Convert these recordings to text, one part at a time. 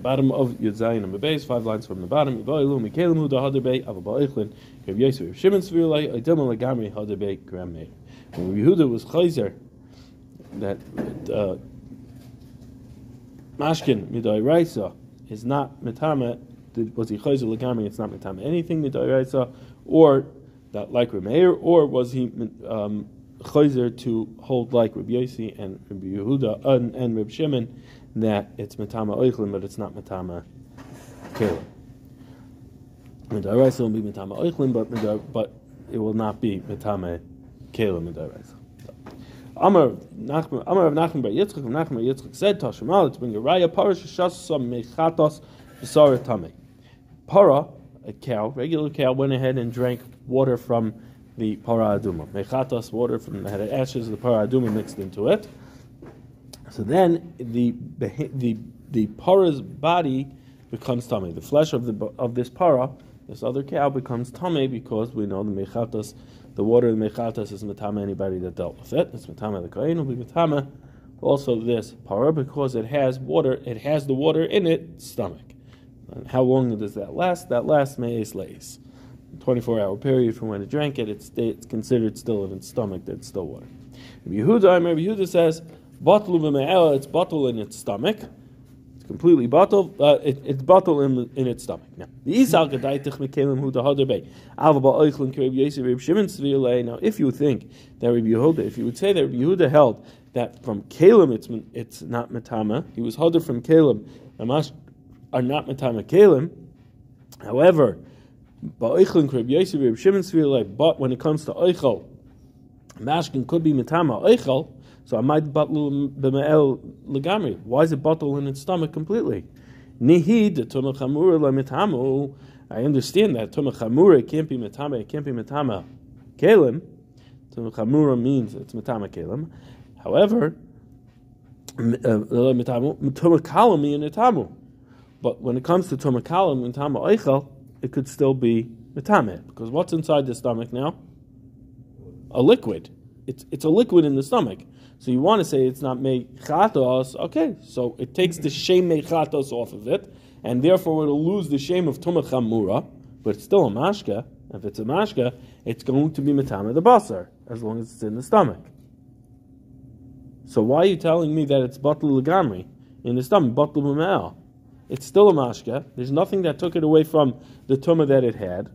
Bottom of Yud Zayin and base, five lines from the bottom. Yivayilu Mikelim Hu Dahader Bei Avu Ba'ichlin Rav Yosef Shimon Svirulai Aydemel Lagamri Hader Bei Gram Meir. When Yehuda was chayzer that uh, Mashkin Midai Raisa is not Mitama, was he chayzer Lagamri, it's not Mitama anything Midai Raisa, or that like Rav Meir, or was he um, chayzer to hold like Rabbi Yossi and Rabbi Yehuda and, and Rabbi Shimon that it's Matama Oichlin, but it's not Matama Kalim. Midaraisa will be Matama Oichlin, but, but it will not be Matama Kalim Midaraisa. Amar of Nachman by Yitzchak, Nachman by Yitzchak said, to bring a raya, Parash Shasa Mechatos B'sar Tameh. Para, a cow, regular cow, went ahead and drank water from the para aduma. Mechatos, water from the ashes of the para aduma mixed into it. So then the the the para's body becomes tummy. The flesh of the of this para, this other cow, becomes tummy because we know the mechatos, the water of the mechatos is matama anybody that dealt with it. It's matama the kohen will be matama. Also this para because it has water, it has the water in it stomach. And how long does that last? That lasts me'es lays. 24 hour period from when it drank it, it's, it's considered still in its stomach, that it's still water. Rabbi Yehuda, Rabbi Yehuda says, It's bottle in its stomach. It's completely bottle. Uh, it, it's bottle in, in its stomach. Now, Reb. Now, if you think that Rabbi Yehuda, if you would say that Rabbi Yehuda held that from Kalim it's it's not matama, he was harder from Kalim. Namash are not matama Kalim. However, Reb. But when it comes to oichel, mashkin could be matama oichel. So I might batlu b'me'el legamri. Why is it bottle in its stomach completely? Nihid tumah chamura lemitamu. I understand that tumah chamura can't be mitama. It can't be mitama kelim. Chamura means it's mitama kelim. However, tumah kalam in itamu. But when it comes to tumah kalam and tama eichel, it could still be mitame because what's inside the stomach now? A liquid. It's it's a liquid in the stomach. So you want to say it's not mechatos, okay, so it takes the shame mechatos off of it, and therefore it'll lose the shame of tumah chamura, but it's still a mashka. If it's a mashka, it's going to be metame the basar, as long as it's in the stomach. So why are you telling me that it's batul legamri in the stomach, batul b'me'al? It's still a mashka. There's nothing that took it away from the tumah that it had.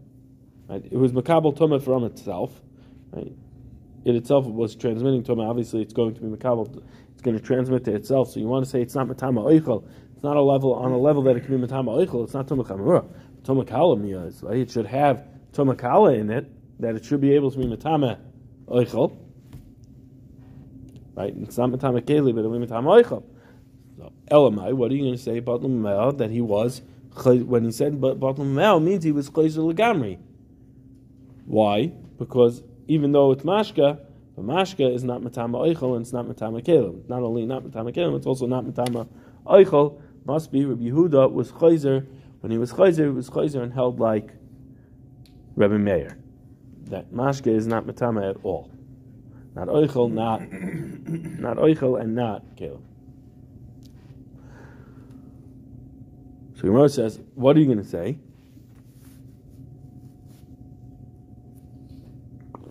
Right? It was makabel tumah from itself. Right? It itself was transmitting to obviously it's going to be makabel. It's going to transmit to itself. So you want to say it's not matama oichel. It's not a level on a level that it can be matama oichel. It's not tomakhamura. Tomakala is? It should have tomakala in it that it should be able to be matama oichel. Right? It's not matama keli, but it'll be matama oichel. So elamai, what are you going to say about the that he was when he said but batul means he was chayzer legamri. Why? Because even though it's mashka, the mashka is not matama oichel and it's not matama kelim. Not only not matama kelim, it's also not matama oichel. Must be Rabbi Yehuda was chayzer. When he was chayzer, he was chayzer and held like Rabbi Meir. That mashka is not matama at all. Not oichel, not not oichel, and not kelim. So Gemara says, what are you going to say?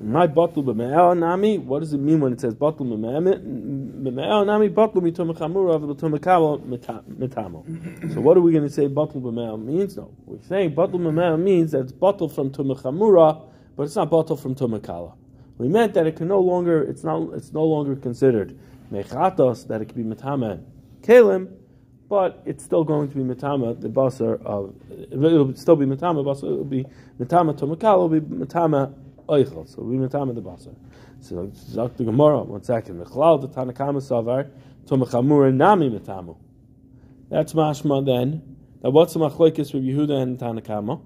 My bottle b'me'el nami. What does it mean when it says bottle b'me'el nami? Bottle mitum chamura v'mitum mitamo. So what are we going to say bottle b'me'el means? No, we're saying bottle b'me'el means that it's bottle from tumachamura, but it's not bottle from tumakala. We meant that it can no longer. It's not. It's no longer considered mechatos that it can be mitama kalim, but it's still going to be mitama the basar of. It'll still be mitama basar. It'll be mitama tumakala. It'll be mitama oichel. So we metame the basar. So Zak the Gemara. One second. Mechlal the Tanakama savar tomachamura nami metamu. That's mashma then. That what's the machlekes with Yehuda and Tanakama?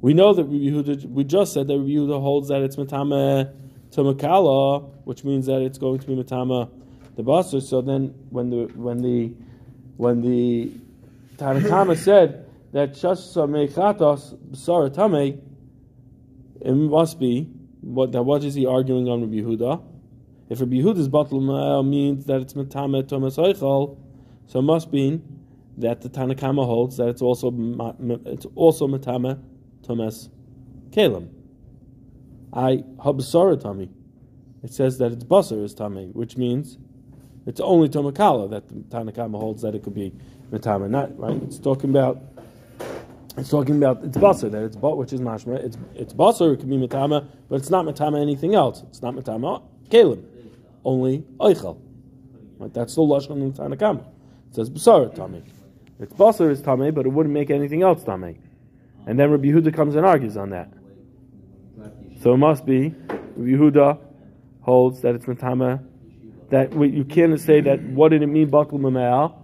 We know that Yehuda. We just said that Yehuda holds that it's metame tomakala, which means that it's going to be metame the basar. So then, when the when the when the Tanakama said that shasa mechatos b'sara tamei it must be what what is he arguing on Rabbi Yehuda? If Rabbi Yehuda's batul means that it's metame Tumas Eichel, so it must be that the Tanakama holds that it's also it's also matama tomas kalim. I habsara tami. It says that it's basar is tami, which means it's only tomakala that the Tanakama holds that it could be matama. Not right. It's talking about. It's talking about it's basar that it's but which is mashma. It's it's basar. It can be matama, but it's not matama anything else. It's not matama kalim, only oichel. Right? That's the lashon in the Tanakama. It says basar tami. It's basar is tame, but it wouldn't make anything else tame. And then Rabbi Yehuda comes and argues on that. So it must be Rabbi Yehuda holds that it's matama. That you can't say that. What did it mean mamel?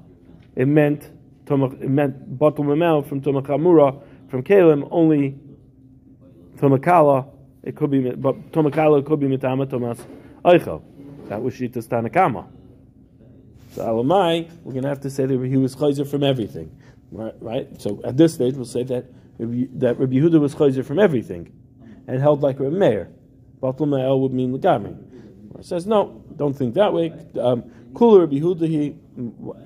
It meant it meant batul mamel from tomakamura from kalim only tomakala. It could be, but tomakala could be mitama tomas eichel. That was shitas tanakama. So Alamai, we're going to have to say that he was chayzer from everything, right? right? So at this stage, we'll say that that Rabbi Yehuda was chayzer from everything, and held like a Meir. Batul Ma'el would mean Lagami. It says no, don't think that way. Um, Kula Rabbi Yehuda, he,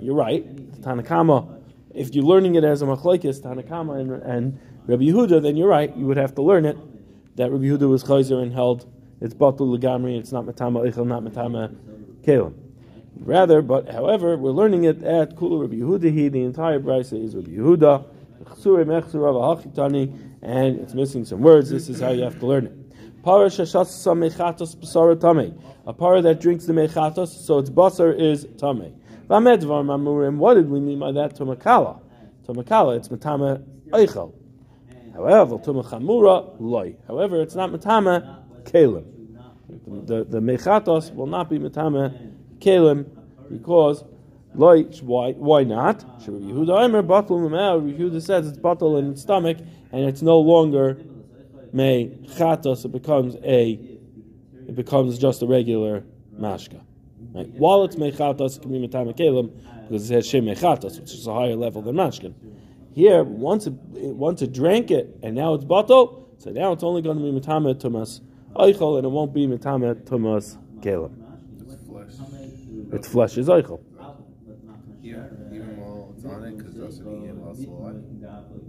you're right. Tanakama, if you're learning it as a machlekes, Tanakama and, and Rabbi Yehuda, then you're right. You would have to learn it that Rabbi Yehuda was chayzer and held it's batul legamri. It's not matama eichel, not matama kelim. Rather, but however, we're learning it at Kula Rabbi Yehuda. The entire brisa is Rabbi Yehuda, and it's missing some words. This is how you have to learn it. A para that drinks the mechatos, so its basar is tame. What did we mean by that? Tomakala. Tomakala, it's matama eichel. However, tomachamura loy. However, it's not matama kalim. The the mechatos will not be matama kalim because like why why not? Yehuda Aimer batul Yehuda says it's batul in its stomach and it's no longer mechatos. It becomes a it becomes just a regular mashka. Right? While it's mechatos, it can be kelim because it says shem mechatos, which is a higher level than mashkin. Here, once it once it drank it and now it's batul, so now it's only going to be metame tumas eichel and it won't be metame tumas kelim. Its flesh is. Even while it's on it, because Joseph eating while it's alive.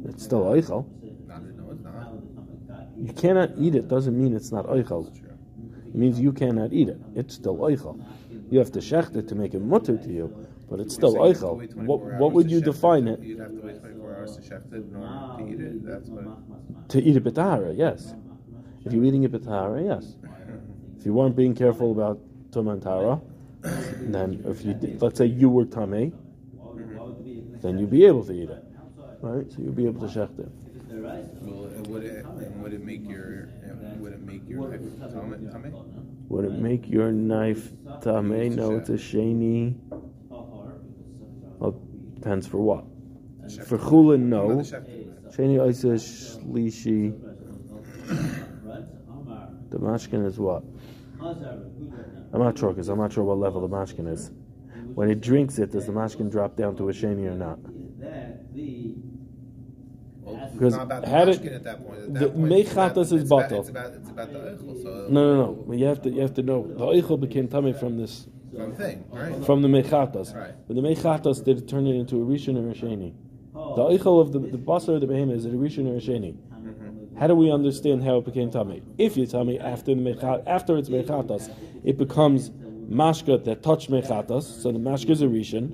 It's still eichel. No, no, it's not. You cannot eat it doesn't mean it's not eichel. It means you cannot eat it. It's still eichel. You have to shecht it to make it mutter to you, but it's still You're saying you have to eichel. What, what would you define it? You'd have to wait 24 hours to shecht it in order to eat it. That's what. To eat it betahara, yes. If you're eating it betahara, yes. If you weren't being careful about tumantara, then if you did, let's say you were tame, then you'd be able to eat it, right? So you'd be able to shecht it. Well, would it and would it make your would it make your tummy? Would it make your knife tame? No, it's a sheni. Well, depends for what. For chulin, no. Sheni isa shlishi. The mashkin is what? I'm not sure because I'm not sure what level the mashkin is. When it drinks it, does the mashkin drop down to a sheni or not? Well, it's Because not about the had it- at that point. At the that point, mechatas is it's about- batal. It's about it's about the eichel. So No, no, no. But you have to you have to know the eichel became tummy from this Same thing, right? from the mechatas. Right. But the mechatas did it turn it into a rishon or a sheni. The eichel of the the basar of the behemoth is a rishon or a sheni? Mm-hmm. How do we understand how it became tummy? If you tell me after the mechat, after it's mechatas, it becomes mashka that touch mechatas, so the mashka is a rishon,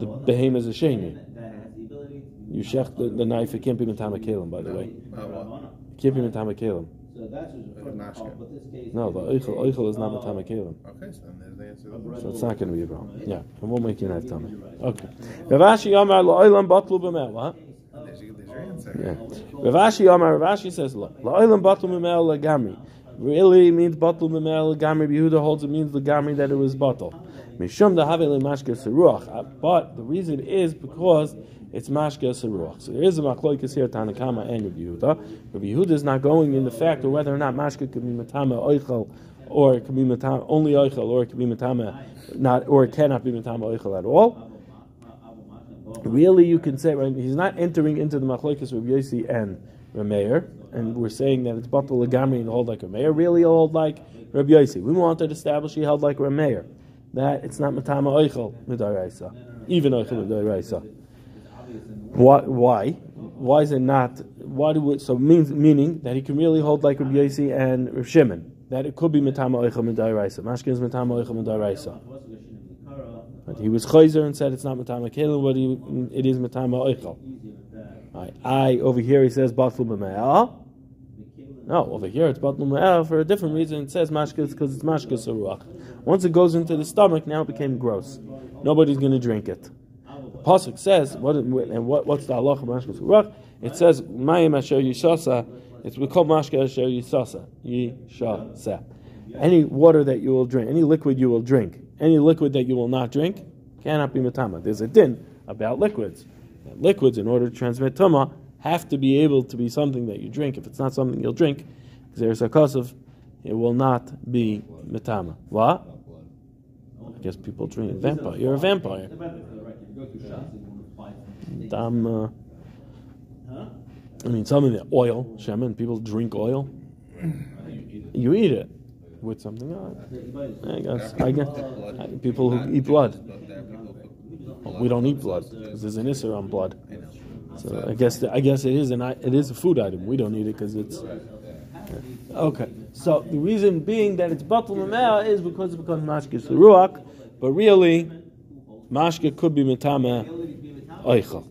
the behemoth is a sheni. You shech the, the knife, it can't be metama kalim, by the way. What? It can't be metama kalim. mashka. No, the eichel, eichel is not metama kalim. Okay, so then there's the answer. to the. So it's not going to be a problem. Yeah, it won't make your knife tummy. Okay. Rav Ashi Yamar La'olam Batlu B'mel. What? There's your, answer. Yeah. Rav Ashi Yamar, Rav Ashi says, La'olam Batlu B'mel Lagamri. Really means Batlu B'mel Lagamri. Yehuda holds it means Lagamri that it was Batal. Mishum Mashke Seruach. Uh, But the reason is because it's Mashke Seruach. So there is a Machloikas here, Tanakama and Rabbi Yehuda. Rabbi Yehuda is not going in the fact of whether or not Mashke could be Matama Oichel or it could be matama, only oichel, or it could be matama, not, or it cannot be matama oichel at all. Really, you can say right. He's not entering into the machlekes of Yosi and Rameir, and we're saying that it's batal legamri and hold like Rameir. Really, he'll hold like Rabbi Yosi. We wanted to establish he held like Rameir, that it's not matama oichel midaraisa. even oichel midaraisa. Why? Why? Why is it not? Why do we, so means meaning that he can really hold like Rabbi Yossi and Rav Shimon that it could be matama oichel midaraisa. Mashkin is mitama oichel midaraisa. But he was chayzer and said it's not matama kelim, but he, it is matama oichel. Right. I over here he says batlu b'me'ah. No, over here it's batlu me'ah for a different reason. It says mashkas because it's mashkas ruach. Once it goes into the stomach, now it became gross. Nobody's going to drink it. The pasuk says what and what, what's the halacha mashkas ruach? It says mayim asher yishasa. It's we call mashka asher yishasa yishasa. Any water that you will drink, any liquid you will drink, any liquid that you will not drink, cannot be matama. There's a din about liquids liquids, in order to transmit tuma, have to be able to be something that you drink. If it's not something you'll drink, there's a cause of it will not be metama. What? I guess people drink vampire. You're a vampire. Dam, uh, I mean, some of the oil, shaman, people drink oil. You eat it with something on. I guess. I guess people who eat blood we don't eat blood because there's an isser on blood. So I guess I guess it is an it is a food item. We don't eat it because it's okay. So the reason being that it's batul mamea is because it becomes mashke ruach, but really mashke could be mitame oichel.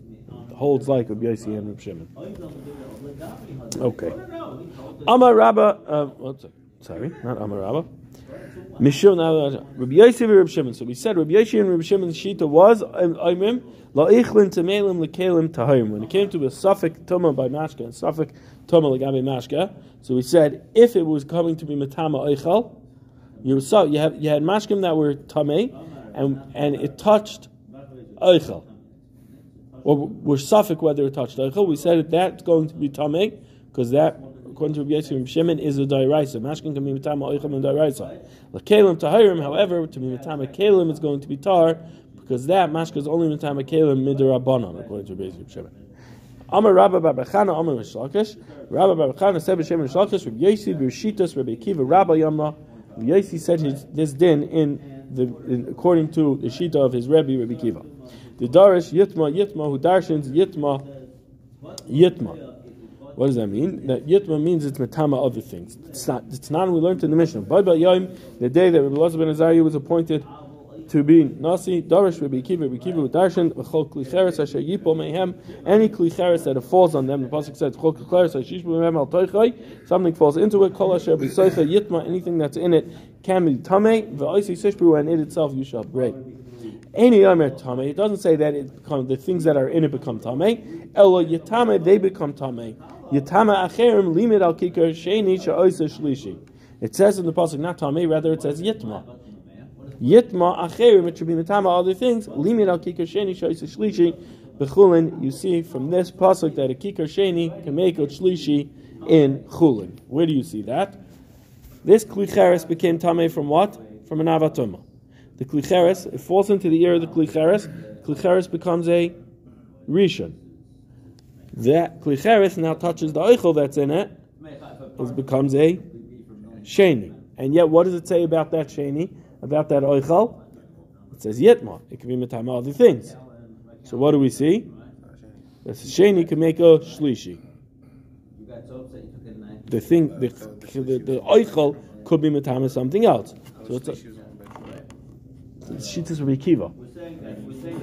Holds like Rabbi Yossi and Rabbi Shimon. Okay. Amar Rabba, uh, sorry, not Amar Rabba. Mishum now uh, Rabbi Yosef and Rabbi Shimon. So we said Rabbi Yosef and Rabbi Shimon's shita was um, Aimim la'ichlin temelim lekelim tahayim. When it came to a suffix tuma by mashka and suffix tuma legabe mashka, so we said if it was coming to be matama oichal, you saw you have you had mashkim that were tame, and and it touched oichal. Or were suffix whether it touched oichal. We said that that's going to be tame because that according to Rabbi Yosef Shimon, is a dairaisa. Mashkin can be mitama oicham and dairaisa. Lakelim tahirim, however, to be mitama kelim is going to be tar because that mashka is only mitama kelim midirabanan, according to Rabbi Yosef Shimon. Amar Rabba Barbachana, Amar Reish Lakish. Rabba Barbachana said B'Shem Reish Lakish, Rabbi Yosef, B'Rishitas, Rabbi Akiva, Rabba Yamra. Rabbi Yosef said his, this din in the in, according to the shita of his Rebbe, Rabbi Akiva. The Darish Yitma Yitma who darshins Yitma Yitma. What does that mean? That Yitma means it's metama other things. It's not. It's not. We learned in the Mishnah. By the day that Rabbi Elazar ben Azariah was appointed to be Nasi, Darish, Rabbi Kiva, Rabbi Kiva with Darshan, V'chol Klicheres Asher Yipo Mehem, any Klicheres that falls on them, the Pasuk says, Chol Klicheres Asher Mehem Al Toichai, something falls into it, Kol Asher B'Soicha Yitma, anything that's in it can be Tameh, V'oisi Sishbu, and it itself you shall break. Any Yomer Tameh, it doesn't say that it the things that are in it become Tameh, Elo Yitame, they become Tameh. Yitama acherim limit al kikar sheni sha'oisa shlishi. It says in the pasuk not tamei, rather it says yitma. Yitma acherim, it should be mitama other things. Limit al kikar sheni sha'oisa shlishi. Bechulin, you see from this pasuk that a kikar sheni can make a shlishi in chulin. Where do you see that? This klicheres became tamei from what? From an avatoma. The klicheres, it falls into the ear of the klicheres. Klicheres becomes a rishon that klicheres now touches the oichel that's in it, it becomes a sheni. And yet, what does it say about that sheni, about that oichel? It says yitma. It can be mitama other things. So what do we see? That sheni can make a shlishi. The thing, the the, the oichel could be mitama something else. So it's a, Shittas Rabbi Kiva.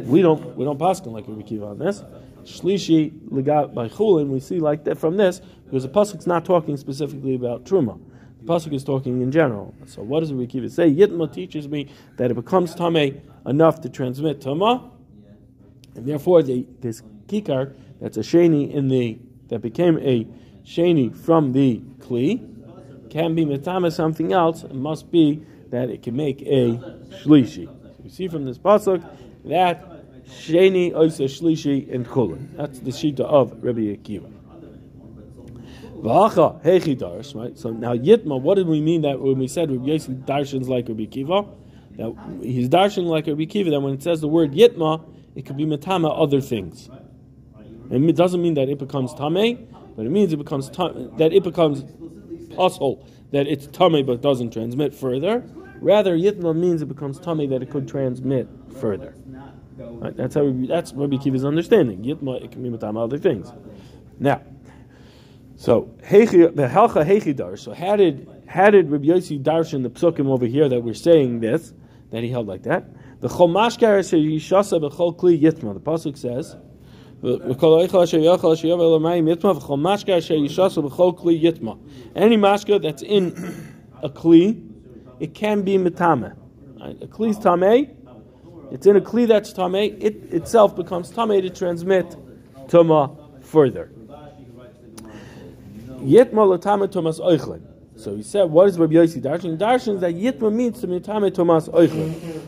We don't we don't pass like Rabbi Kiva on this. Shlishi legat by chulin, we see like that from this because the pasuk's not talking specifically about truma. The pasuk is talking in general. So what does Rabbi Kiva say? Yitma teaches me that it becomes tame enough to transmit tama, and therefore the, this kikar that's a sheni in the that became a sheni from the kli can be metame something else. It must be that it can make a shlishi. So we see from this pasuk that Sheni Oisa Shlishi and Chulin. That's the shita of Rabbi Akiva. V'acha Hechi Darsh, right? So now Yitma, what did we mean that when we said Rabbi Yossi darshans like Rabbi Akiva? That he's darshan like Rabbi Akiva. That when it says the word Yitma, it could be metama other things. And it doesn't mean that it becomes tame, but it means it becomes that it becomes possible that it's tame but doesn't transmit further. Rather, yitma means it becomes tame that it could transmit further. Right? That's how we, that's Rabbi Kiva's understanding. Yitma it can be matama other things. Now, so hechi, the halcha hechidar. So how did how did Rabbi Yossi darshan the psukim over here that we're saying this that he held like that? The chol mashkar yishasa b'chol kli yitma. The pasuk says. Any mashka that's in a kli, it can be metame. A kli's tameh, it's in a kli that's tameh, it itself becomes tameh to transmit tuma further. Yitma l'tame tumas oichlin. So he said, what is Rabbi Yossi Darshan? Darshan is that Yitma means to mitame tumas oichlin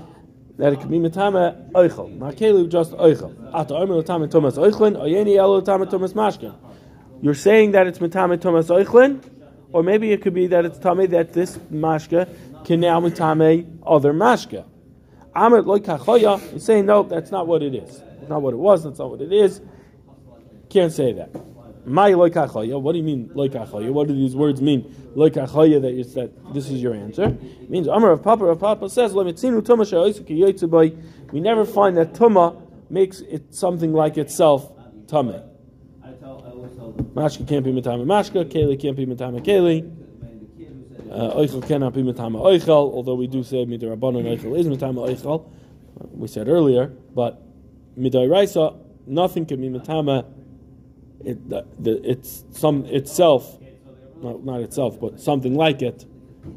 that it could be mitame oichel. Makelu just oichel. Ata omer mitame Tumas oichlin, oyeni elo mitame Tumas mashkin. You're saying that it's mitame Tumas oichlin, or maybe it could be that it's tame that this mashka can now mitame other mashka. Amr loy is saying no, that's not what it is. It's not what it was. That's not what it is. Can't say that. My loikachaya. What do you mean loikachaya? What do these words mean? Loikachaya that is that this is your answer. It means Amar of Papa of Papa says We never find that Tuma makes it something like itself Tame. Mashka can't be Matama Mashka, Keli can't be Matama Keli. Uh, oichel cannot be Matama Oichel, although we do say Midarabbanon Oichel is Matama Oichel. We said earlier, but Midai Raisa, nothing can be Matama it, the, the, it's some itself, not, not itself, but something like it.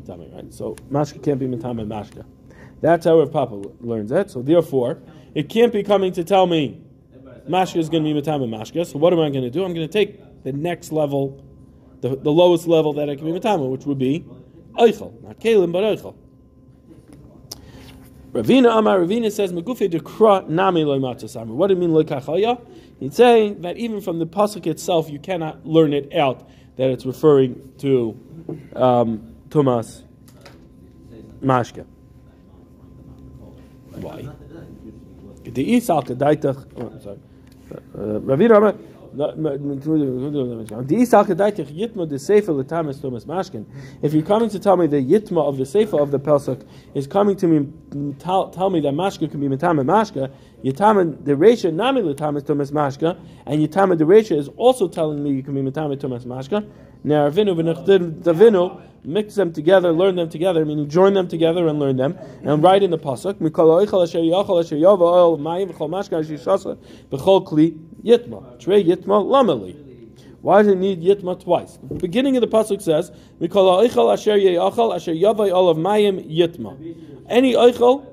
Right? So mashka can't be mitame mashka. That's how Rav Papa learns it. So therefore, it can't be coming to tell me mashka is going to be mitame mashka. So what am I going to do? I'm going to take the next level, the, the lowest level that I can be mitame, which would be not kalim, but eichel. Ravina Amar Ravina says Megufe dekra nami loy matzasami. What do you mean loy kachaya? He's saying that even from the pasuk itself, you cannot learn it out that it's referring to um, Tumas Mashke. Why? The Isal Kedaitach. Oh, sorry. Uh, Ravina Amar. If you're coming to tell me the yitma of the sefer of the Pesach is coming to me, tell, tell me that mashka can be mitama mashka, yitama the resha nami l'tamas tomas mashka, and yitama the resha is also telling me you can be mitama tomas mashka. Now, Ravinu v'nechdavinu, mix them together, learn them together, meaning join them together and learn them, and write in the pasuk, oichal kli Yitma. Trey Yitma Lamali. Why does it need Yitma twice? The beginning of the pasuk says, "Mikol Asher Asher Olav Mayim Yitma." Any Eichel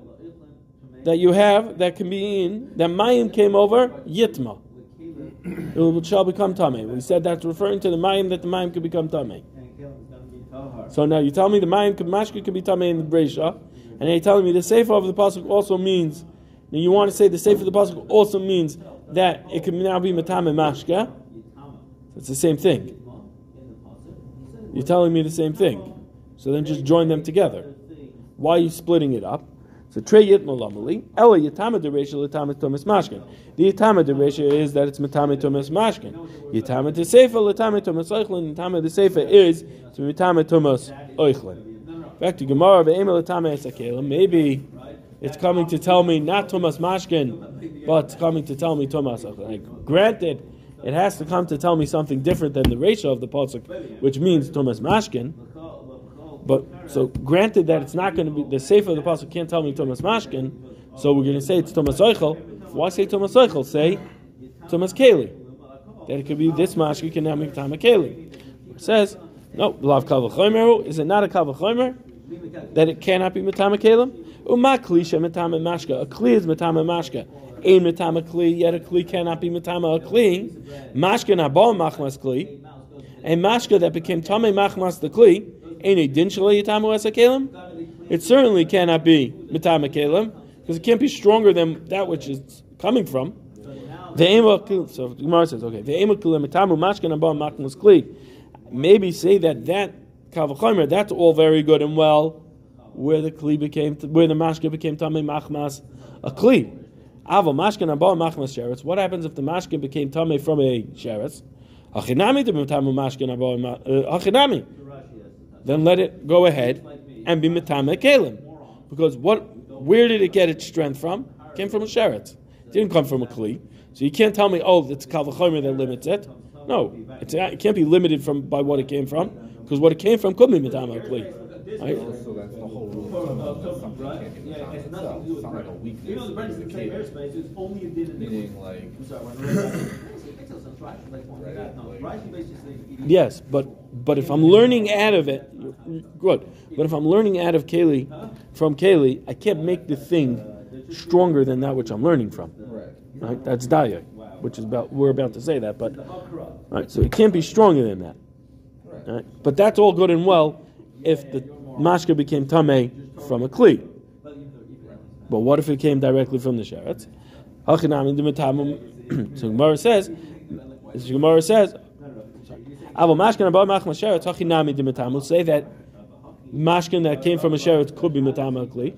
that you have that can be in that Mayim came over Yitma, it shall become Tame. We said that's referring to the Mayim that the Mayim could become Tame. So now you tell me the Mayim Mashka could be Tame in the Bresha, and you're telling me the Sefer of the pasuk also means. Now you want to say the Sefer of the pasuk also means that it can now be matame mashka. It's the same thing. You're telling me the same thing. So then just join them together. Why are you splitting it up? So trey yit malamali. Ella yitama deresha latama tumas mashkin. The yitama deresha is that it's matame tumas mashkin. Yitama de sefer latama tumas oichlin. Yitama de sefer is to matame tumas oichlin. Back to Gemara ve'ema latama esakela. Maybe it's coming to tell me not Tumas Mashkin, but it's coming to tell me Tumas. Like, granted, it has to come to tell me something different than the ratio of the pasuk, which means Tumas Mashkin. But so, granted that it's not going to be the safe of the pasuk can't tell me Tumas Mashkin, so we're going to say it's Tumas Eichel. Why say Tumas Eichel? Say Tumas Keli. That it could be this Mashkin can now make Tumas Keli. It says no. Lav Kavachomer is it not a Kavachomer that it cannot be Matama Kalim? Uma klisha metama mashka. A kli is metama mashka. Ein metama kli, yet a kli cannot be metama a kli. Mashka nabal machmas kli. A mashka that became tame machmas the kli. It certainly cannot be metama kelim because it can't be stronger than that which is coming from. The aim so Gemara says okay. The aim of metamu mashka nabal machmas kli. Maybe say that that kavachomer that's all very good and well where the kli became where the mashka became tamei machmas a kli. Ava mashka nabal machmas sheretz. What happens if the mashka became tamei from a sheretz? Achinami de mitamu mashka nabal uh, achinami. Then let it go ahead and be mitame kelim, because what? Where did it get its strength from? It came from a sheretz. It didn't come from a kli. So you can't tell me, oh, it's kavachomer that limits it. No, it's, uh, it can't be limited from by what it came from, because what it came from could be mitama kli. Right? That's the whole rule of something can't be Yeah, it has nothing to do with like a You weakness. know, the bread is the same airspace, it's only a din in Meaning like, I'm sorry, when I read that, it makes no sense, Rashi, like, Right, no, basically. Yes, but but if I'm learning out of it, good. But if I'm learning out of Kaylee, from Kaylee, I can't make the thing stronger than that which I'm learning from. right. That's daya, which is about we're about to say that, but right. So it can't be stronger than that. Right. But that's all good and well if the mashka became tamei from a kli. But what if it came directly from the sheretz? So Gemara says, Gemara says, Avo mashkan abba mach sheretz hachinami d'metamim. Say that mashkan that came from a sheretz could be metamim kli.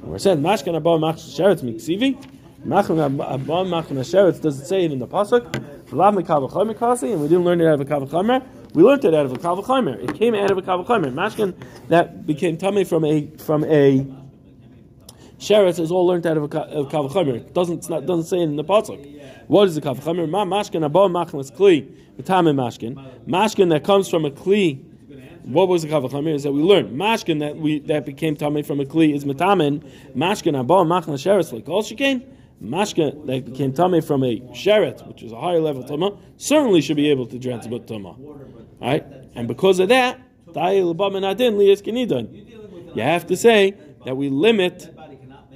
Gemara says mashkan abba mach sheretz miksivi. Machon abba mach sheretz does it say it in the pasuk? Lav mekav v'chomer kasi, and we didn't learn it out of a kav v'chomer. We learned it out of a kav v'chomer. It came out of a kav v'chomer. Mashkan that became tummy from a from a Sheretz is all learned out of a of kavachomer. It doesn't not, doesn't say it in the pasuk. What is the kavachomer? Ma mashkin abo machnas kli v'tamim mashkin. Mashkin that comes from a kli. What was the kavachomer? Is that we learned mashkin that we that became tummy from a kli is metamin. Mashkin abo machnas sheretz like all shekain. Mashkin that became tummy from a sheret, which is a higher level tuma, certainly should be able to transmit tuma. Right? And because of that, you have to say that we limit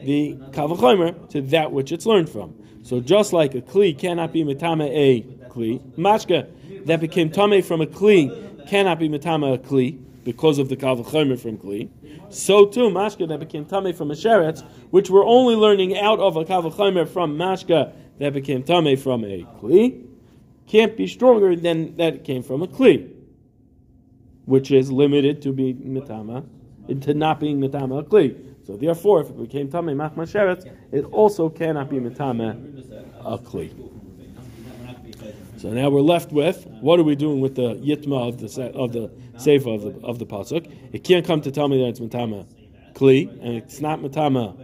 the kavachomer to that which it's learned from. So just like a kli cannot be metame a kli, mashka that became tame from a kli cannot be metame a kli because of the kavachomer from kli. So too mashka that became tame from a sheretz, which we're only learning out of a kavachomer from mashka that became tame from a kli, can't be stronger than that came from a kli, which is limited to be metama, to not being metama a kli. So therefore, if it became tame machma sheretz, it also cannot be metame a kli. So now we're left with what are we doing with the yitma of the of the sefer of the of the pasuk? It can't come to tell me that it's metama kli, and it's not metama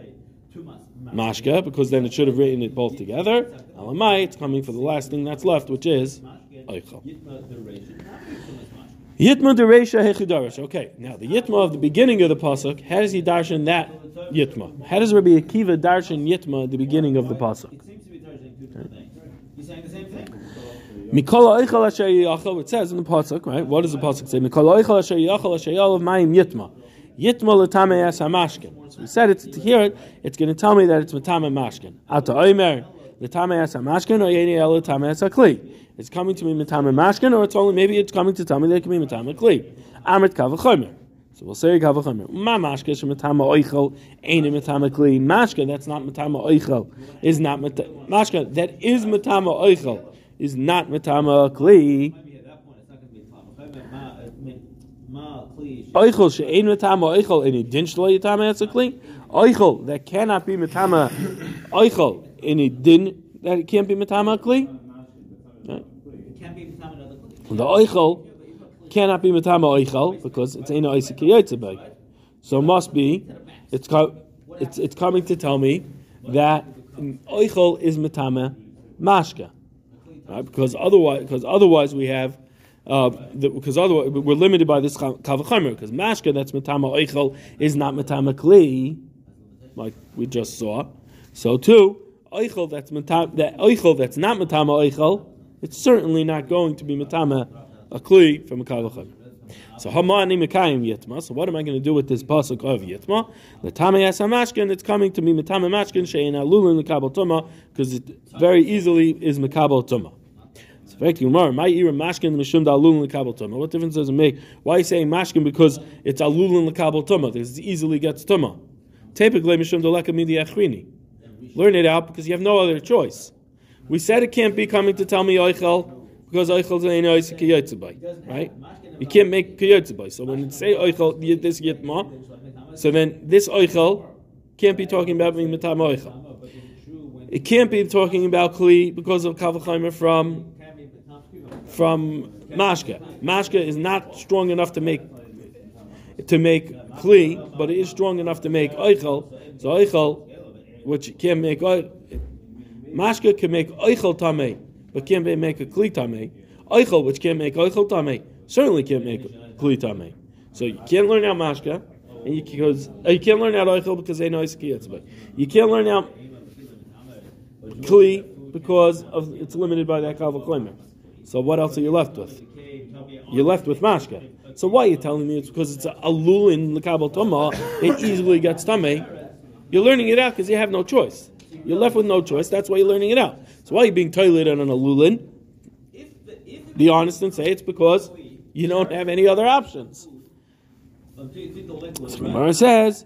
mashka because then it should have written it both together. Alamai, it's coming for the last thing that's left, which is oichel. Yitma dereisha hechidarish. Okay, now the yitma of the beginning of the pasuk. How does he darshan that yitma? How does Rabbi Akiva darshan yitma at the beginning of the pasuk? It seems to be touching two different things. He's saying the same thing. Mikola oichel asher yachal. It says in the pasuk, right? What does the pasuk say? Mikola oichel asher yachal asher yalav mayim yitma. Yitma letame es hamashkin. So we said it to hear it. It's going to tell me that it's metame mashkin. Ata oimer It's coming to me metame mashkin, or it's only maybe it's coming to tell me that it can be metame kli. Amrit kavachomer. So we'll say kavachomer. Ma mashka she metame oichel ain't metame kli. Mashka that's not metame oichel is not metame mashka that is metame oichel is not metame kli. Maybe at that point it's not going to be Talmud. Ma, I mean, ma, kli, Oichel oichel any din shlo yitama it's kli. Oichel that cannot be metama oichel any din that it can't be metama kli. Right. it can't be Talmud. The oichel cannot be metama oichel because it's ain't oisik yotzebay. So it must be it's it's it's coming to tell me that oichel is metama mashka. Right? Because otherwise, because otherwise we have, uh, the, because otherwise we're limited by this kavachomer. Because mashka that's matama oichel is not matama kli, like we just saw. So too, oichel that's matama that oichel that's not matama oichel, it's certainly not going to be matama a kli from a kavachomer. So hamani mekayim yitma. So what am I going to do with this pasuk of yitma? The tamayas hamashkin. It's coming to me metame mashkin shein alulin lekabel tuma because it very easily is mekabel tuma. What difference does it make? Why are you saying mashkin? Because it's alulin lekabel tuma. It easily gets tuma. Typically mishum da lekamidi achrini. Learn it out because you have no other choice. We said it can't be coming to tell me oichel because oichel is an oisik yotzebay, right? You can't make kiyotzebay. So when it say oichel this yitma, so then this oichel can't be talking about being mitam oichel. It can't be talking about kli because of kavachimer from from mashka. Mashka is not strong enough to make to make kli, but it is strong enough to make oichel. So oichel, which can't make Mashka can make oichel tamei, but can't make a kli tamei. Oichel, which can't make oichel tamei, certainly can't make kli tamei. So you can't learn out mashka, and you because uh, you can't learn out oichel because they know but you can't learn out kli because of it's limited by that kaval claimer. So what else are you left with? You're left with mashka. So why are you telling me it's because it's a alul in the kabel tama? It easily gets tame. You're learning it out because you have no choice. You're left with no choice. That's why you're learning it out. So why are you being toilet on an alulin? Be honest and say it's because you don't have any other options. Gemara says,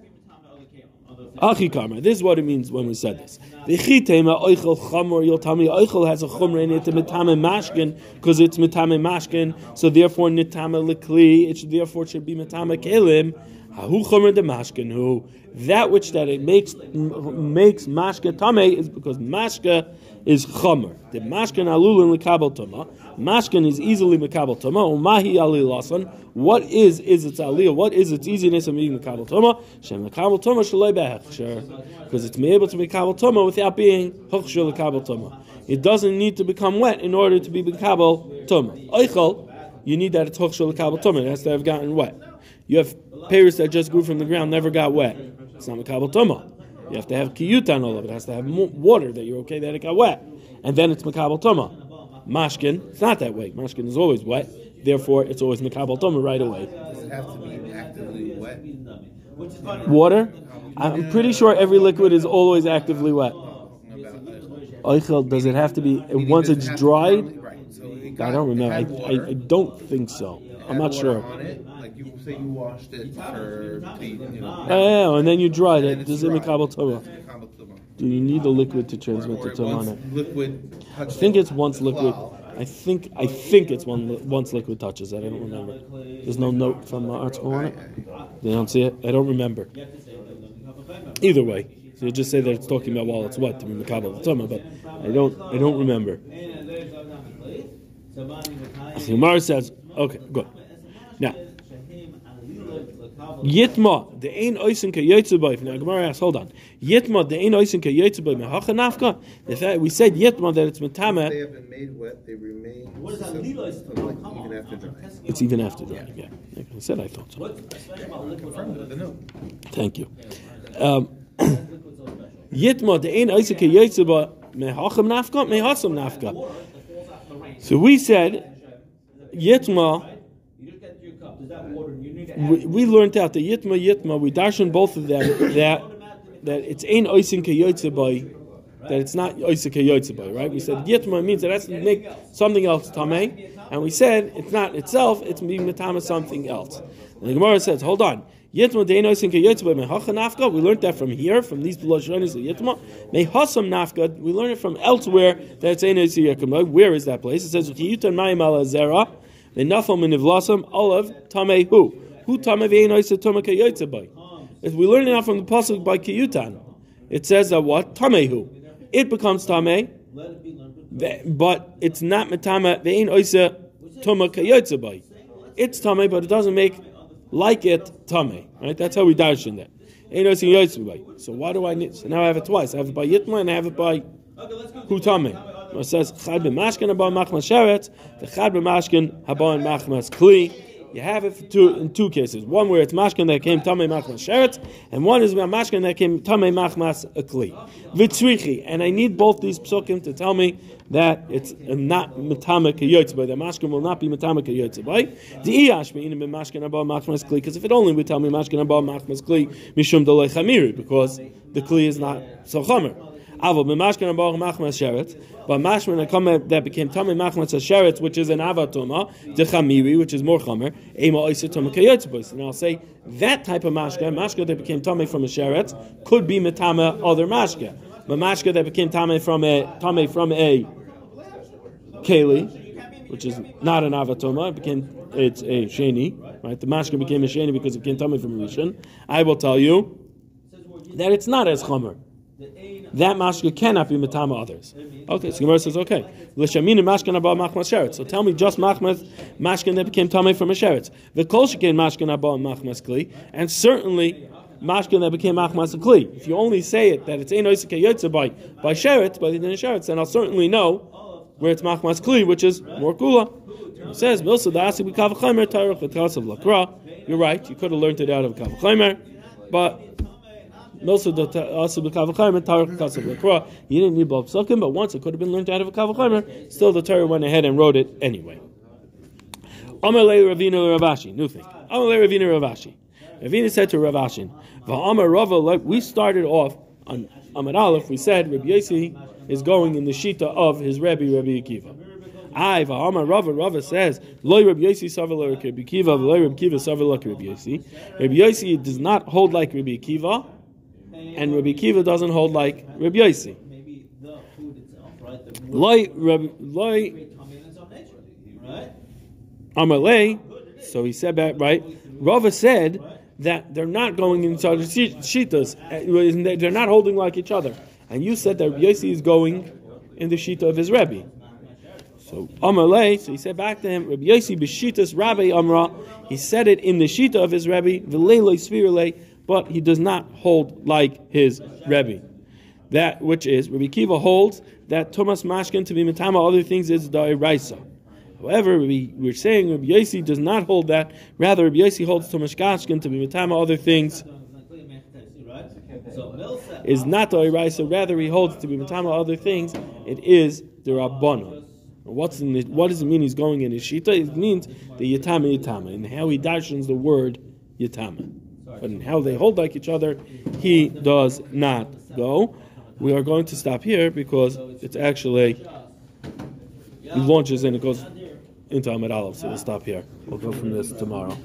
Achi Karma. This is what it means when we said this. The chitema oichel chamor. Me oichel has a chumra in it, mitame mashkin, because it's mitame mashkin. So therefore, nitame lekli. It should therefore should be mitame kelim. That which that it makes makes mashka tame is because mashka is chomer. The mashkin alulin lekabel tama. Mashkin is easily mekabel tama. Umahi ali lasan. What is is its aliyah? What is its easiness of being mekabel tama? Shem mekabel tama shaloi behechsher. Because it's able to be mekabel tama without being hochshir lekabel tama. It doesn't need to become wet in order to be mekabel tama. Oichel, you need that it's hochshir lekabel tama. It has to have gotten wet. You have pears that just grew from the ground, never got wet. It's not mekabel tama. You have to have kiyuta on all of it. It has to have water that you're okay that it got wet, and then it's mekabel tama. Mashkin, it's not that way. Mashkin is always wet, therefore it's always mekabel tama right away. Does it have to be actively wet? Water, I'm pretty sure every liquid is always actively wet. Does it have to be once it's dried? Right. So it I don't remember. I, I. I don't think so. I'm not sure. Say, you washed it for to, you know. Oh, and then you dried it. Does it dry. mekabel tama? It's mekabel tama. Do you need the liquid to transmit the it on it? liquid I think it's once liquid. I think I think it's one once liquid touches it. I don't remember. There's no note from the article on it. They don't see it. I don't remember. Either way, so you just say that it's talking about while it's wet to be mekabel tama, but I don't I don't remember. The Gemara says, okay, good. Now, Yitma, the ein oisin ka yotzeboy. Now, Gemara asks, hold on. Yitma, the ein oisin ka yotzeboy. Mehacha nafka. The fact we said Yitma that it's They have been made wet. They remain. What is that? so- so like even after drying. It's even after drying. Yeah, Like I said I thought so. Confirmed with the note. Thank you. Um, Yitma, the ein oisin ka yotzeboy. Mehacham nafka. Mehasam nafka. So we said Yitma. You just get your cup. Does that water? You need to We, we learned out the Yitma Yitma. We darshan both of them that that it's ein oisin ka that it's not Oisik Yotzebay, right? We said Yitma means that to make something else Tameh, and we said it's not itself, it's being Matama something else. And the Gemara says, hold on. Yitma dein Oisik Yotzebay mehacha nafka, we learned that from here, from these Lashonis of Yitma. Mehasam nafka, we learn it from elsewhere that it's Oisik Yotzebay. Where is that place? It says, Chiyutan Mayim ala Zera, Menafal minivlasam, Olav, Tameh hu. Who? We learn it now from the pasuk by Kiyutan, it says that what tamehu, it becomes tameh, but it's not metame. Ve'in oisa tuma kayotzabai. It's tameh, but it doesn't make like it tameh. Right? That's how we dash in that. So why do I need? So now I have it twice. I have it by yitma and I have it by hu tameh. It says chad b'mashkin haba machmas sheret, the chad b'mashkin haba machmas kli. You have it two, in two cases. One where it's mashkin that came tamei machmas sheret, and one is mashkin that came tamei machmas akli. Vitzrichi, and I need both these psukim to tell me that it's not matame kayotzbay. The mashkin will not be matame kayotzbay. The iyash me'ina b'mashkin abba machmas kli. Because if it only would tell me mashkin abba machmas kli mishum delay chamiri, because the kli is not so chamer. Aval b'mashkin abba machmas sheret. But mashman that became tamei machmas sheret, which is an avatoma, the chamiri, which is more chamer, ema. And I'll say that type of mashka, mashka that became tamei from a sheret, could be metame other mashka. But mashka that became tamei from a tamei from a keli, which is not an avatoma, it became it's a sheni, right? The mashka became a sheni because it became tamei from a rishon. I will tell you that it's not as chamer. That mashka cannot be metama others. Okay, so Gemara says okay. L'shamina mashkan abba machmas sheret. So tell me just machmas mashkan that became tamei from a sheret. The kol shekain mashkan abba machmas kli, and certainly mashkin that became machmas kli. If you only say it that it's ein oisik yotze by by sheret, by the din of sheret, then I'll certainly know where it's machmas kli, which is more kula. It says milsa dasi b'kavachimer tarich v'tasav lakra. You're right. You could have learned it out of kavachimer, but tarich v'tasav lakra. You didn't need bob psukim, but once it could have been learned out of a kal vachomer, still the Torah went ahead and wrote it anyway. Amalei Ravina Rav Ashi, new thing. Amalei Ravina Rav Ashi. Ravina said to Ravashin, Va'amar Rava, like we started off on Amud Aleph, we said Rabbi Yossi is going in the Shita of his Rebbe, Rabbi Akiva. I, Va'amar Rava, Rava says, Loi Rabbi Yossi Savala Rabbi Akiva, Loi Rabbi Akiva Savala Rabbi Yossi. Rabbi Yossi does not hold like Rabbi Akiva, and Rabbi Akiva doesn't hold like Rabbi Yossi. Maybe the food itself, right? The Rabbi, Loi, create tummy in its own nature, right? Amalei, so he said that, right? Rava said that they're not going in each other's shitas, uh, they're not holding like each other. And you said that Yossi is going in the shita of his Rebbe. So Amalei, so he said back to him, Rabbi Yossi b'shitas Rabbi Amra, he said it in the shita of his Rebbe, v'leiloi svirele, but he does not hold like his Rebbe. That which is, Rabbi Akiva holds that Tumas Mashkin to be metama other things is da'iraisa. However, we, we're saying Rabbi Yossi does not hold that. Rather, Rabbi Yossi holds Tumas Mashkin to be metama other things is not da'iraisa. Rather, he holds to be metama other things. It is the Rabbana. What's in the, what does it mean he's going in his shita? It means the yatama yatama and how he darshans the word yatama. But in how they hold like each other, he does not go. We are going to stop here because it's actually launches and it goes into Amud Aleph, so we'll stop here. We'll go from this tomorrow.